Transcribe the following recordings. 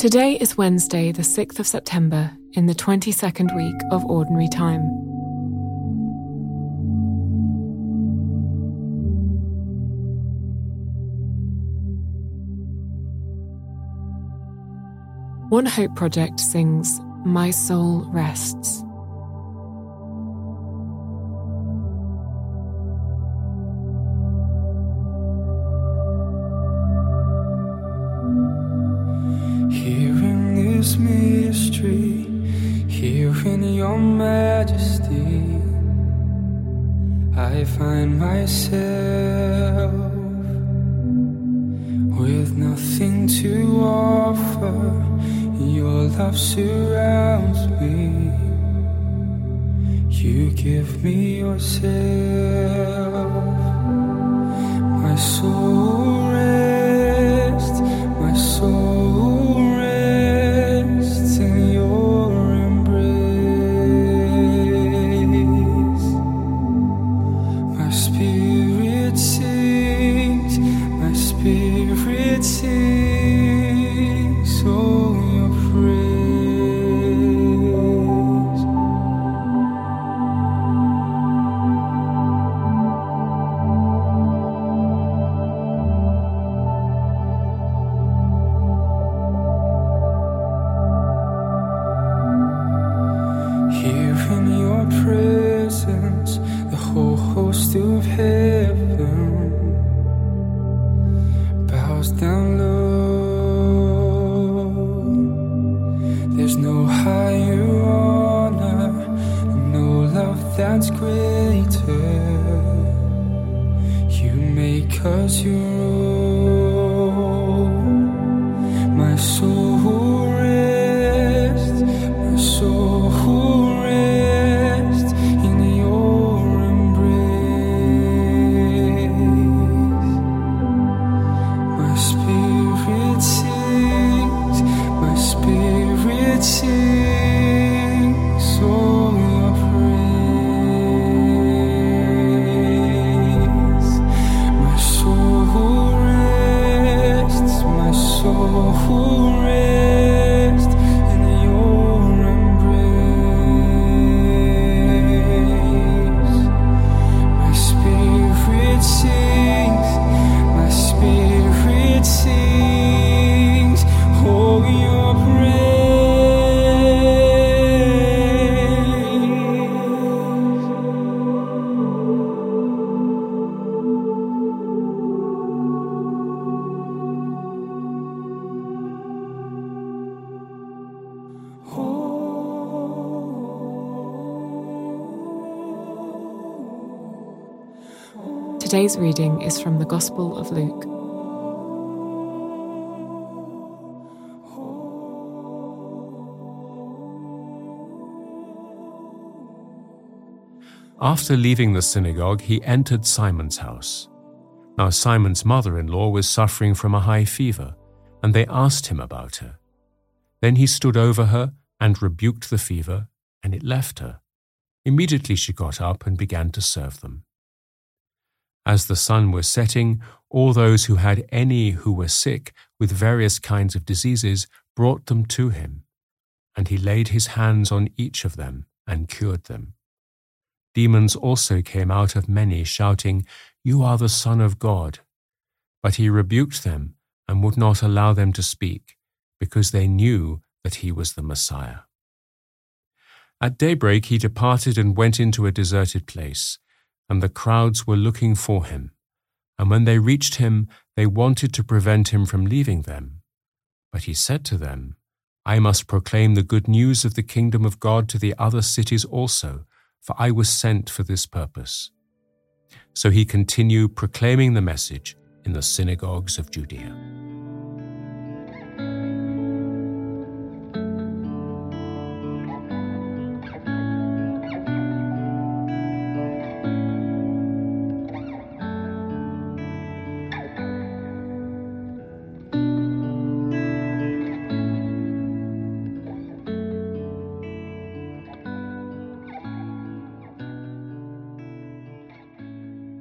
Today is Wednesday, the 6th of September, in the 22nd week of Ordinary Time. One Hope Project sings My Soul Rests. Myself with nothing to offer. Your love surrounds me. You give me yourself, my soul rest, my soul presence, the whole host of heaven bows down low. There's no higher honor, no love that's greater. You make us your own. My soul Today's reading is from the Gospel of Luke. After leaving the synagogue, he entered Simon's house. Now, Simon's mother in law was suffering from a high fever, and they asked him about her. Then he stood over her and rebuked the fever, and it left her. Immediately she got up and began to serve them. As the sun was setting, all those who had any who were sick with various kinds of diseases brought them to him, and he laid his hands on each of them and cured them. Demons also came out of many, shouting, You are the Son of God. But he rebuked them and would not allow them to speak, because they knew that he was the Messiah. At daybreak he departed and went into a deserted place, and the crowds were looking for him. And when they reached him, they wanted to prevent him from leaving them. But he said to them, I must proclaim the good news of the kingdom of God to the other cities also, for I was sent for this purpose. So he continued proclaiming the message in the synagogues of Judea.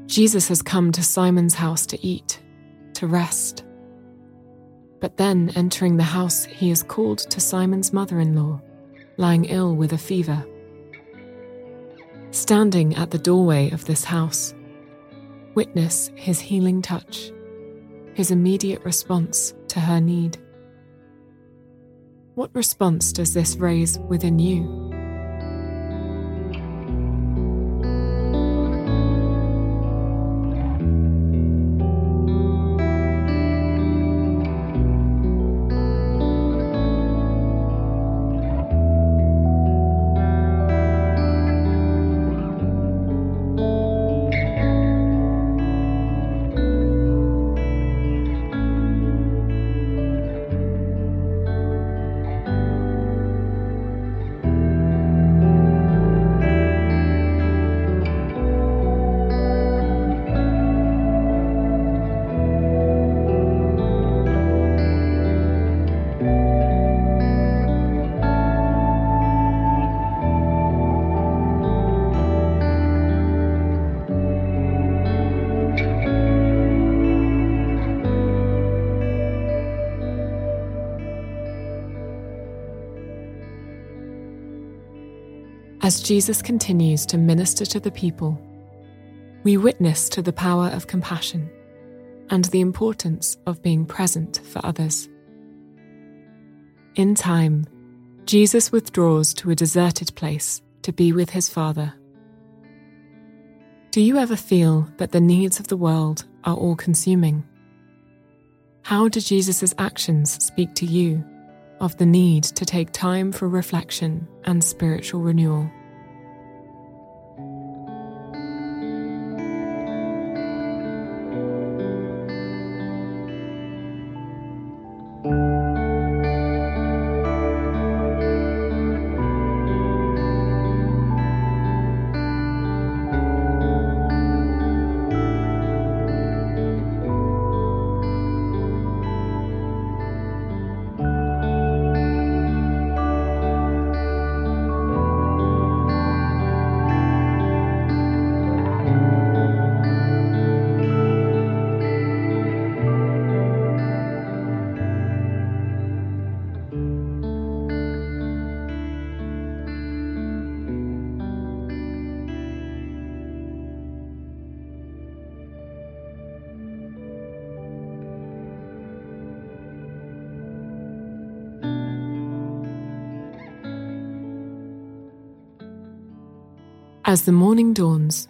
Jesus has come to Simon's house to eat, to rest. But then, entering the house, he is called to Simon's mother in law, lying ill with a fever. Standing at the doorway of this house, witness his healing touch, his immediate response to her need. What response does this raise within you? As Jesus continues to minister to the people, we witness to the power of compassion and the importance of being present for others. In time, Jesus withdraws to a deserted place to be with his Father. Do you ever feel that the needs of the world are all consuming? How do Jesus' actions speak to you of the need to take time for reflection and spiritual renewal? As the morning dawns,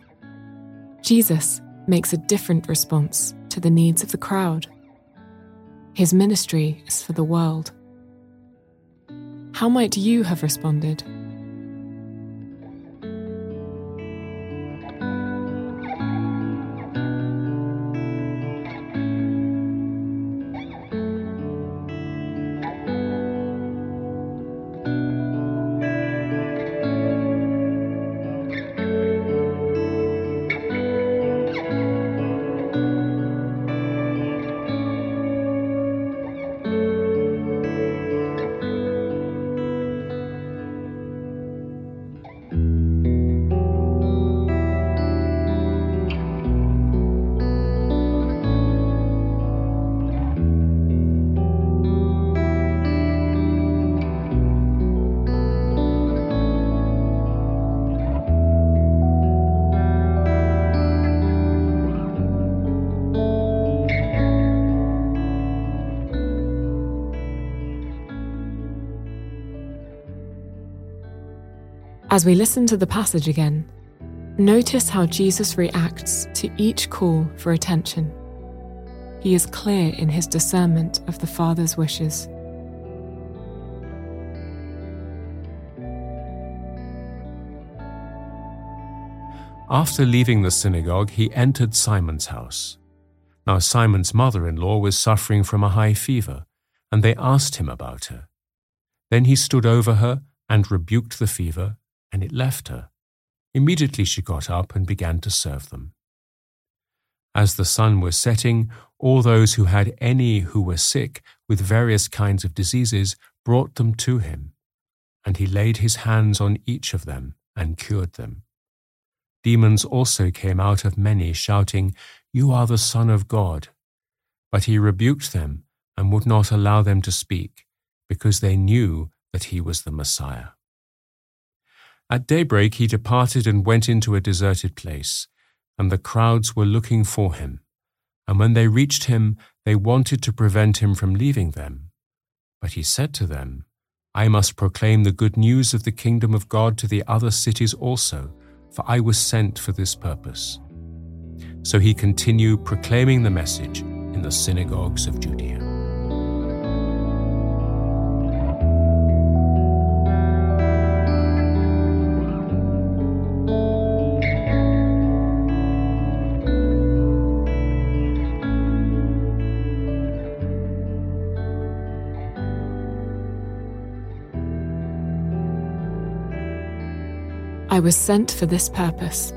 Jesus makes a different response to the needs of the crowd. His ministry is for the world. How might you have responded? As we listen to the passage again, notice how Jesus reacts to each call for attention. He is clear in his discernment of the Father's wishes. After leaving the synagogue, he entered Simon's house. Now, Simon's mother in law was suffering from a high fever, and they asked him about her. Then he stood over her and rebuked the fever, and it left her. Immediately she got up and began to serve them. As the sun was setting, all those who had any who were sick with various kinds of diseases brought them to him, and he laid his hands on each of them and cured them. Demons also came out of many, shouting, You are the Son of God. But he rebuked them and would not allow them to speak, because they knew that he was the Messiah. At daybreak he departed and went into a deserted place, and the crowds were looking for him. And when they reached him, they wanted to prevent him from leaving them. But he said to them, I must proclaim the good news of the kingdom of God to the other cities also, for I was sent for this purpose. So he continued proclaiming the message in the synagogues of Judea. I was sent for this purpose.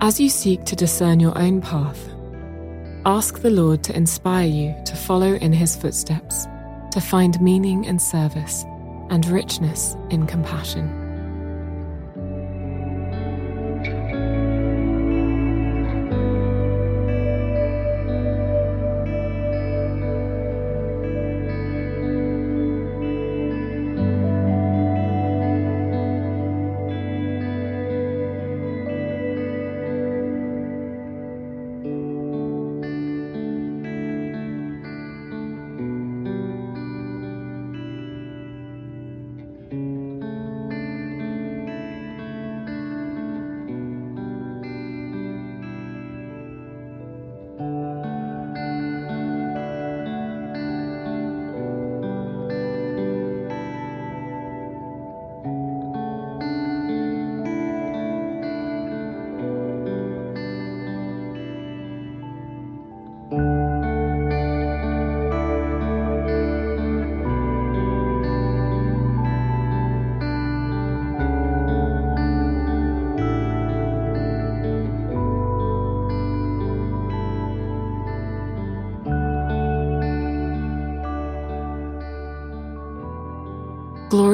As you seek to discern your own path, ask the Lord to inspire you to follow in his footsteps, to find meaning in service and richness in compassion.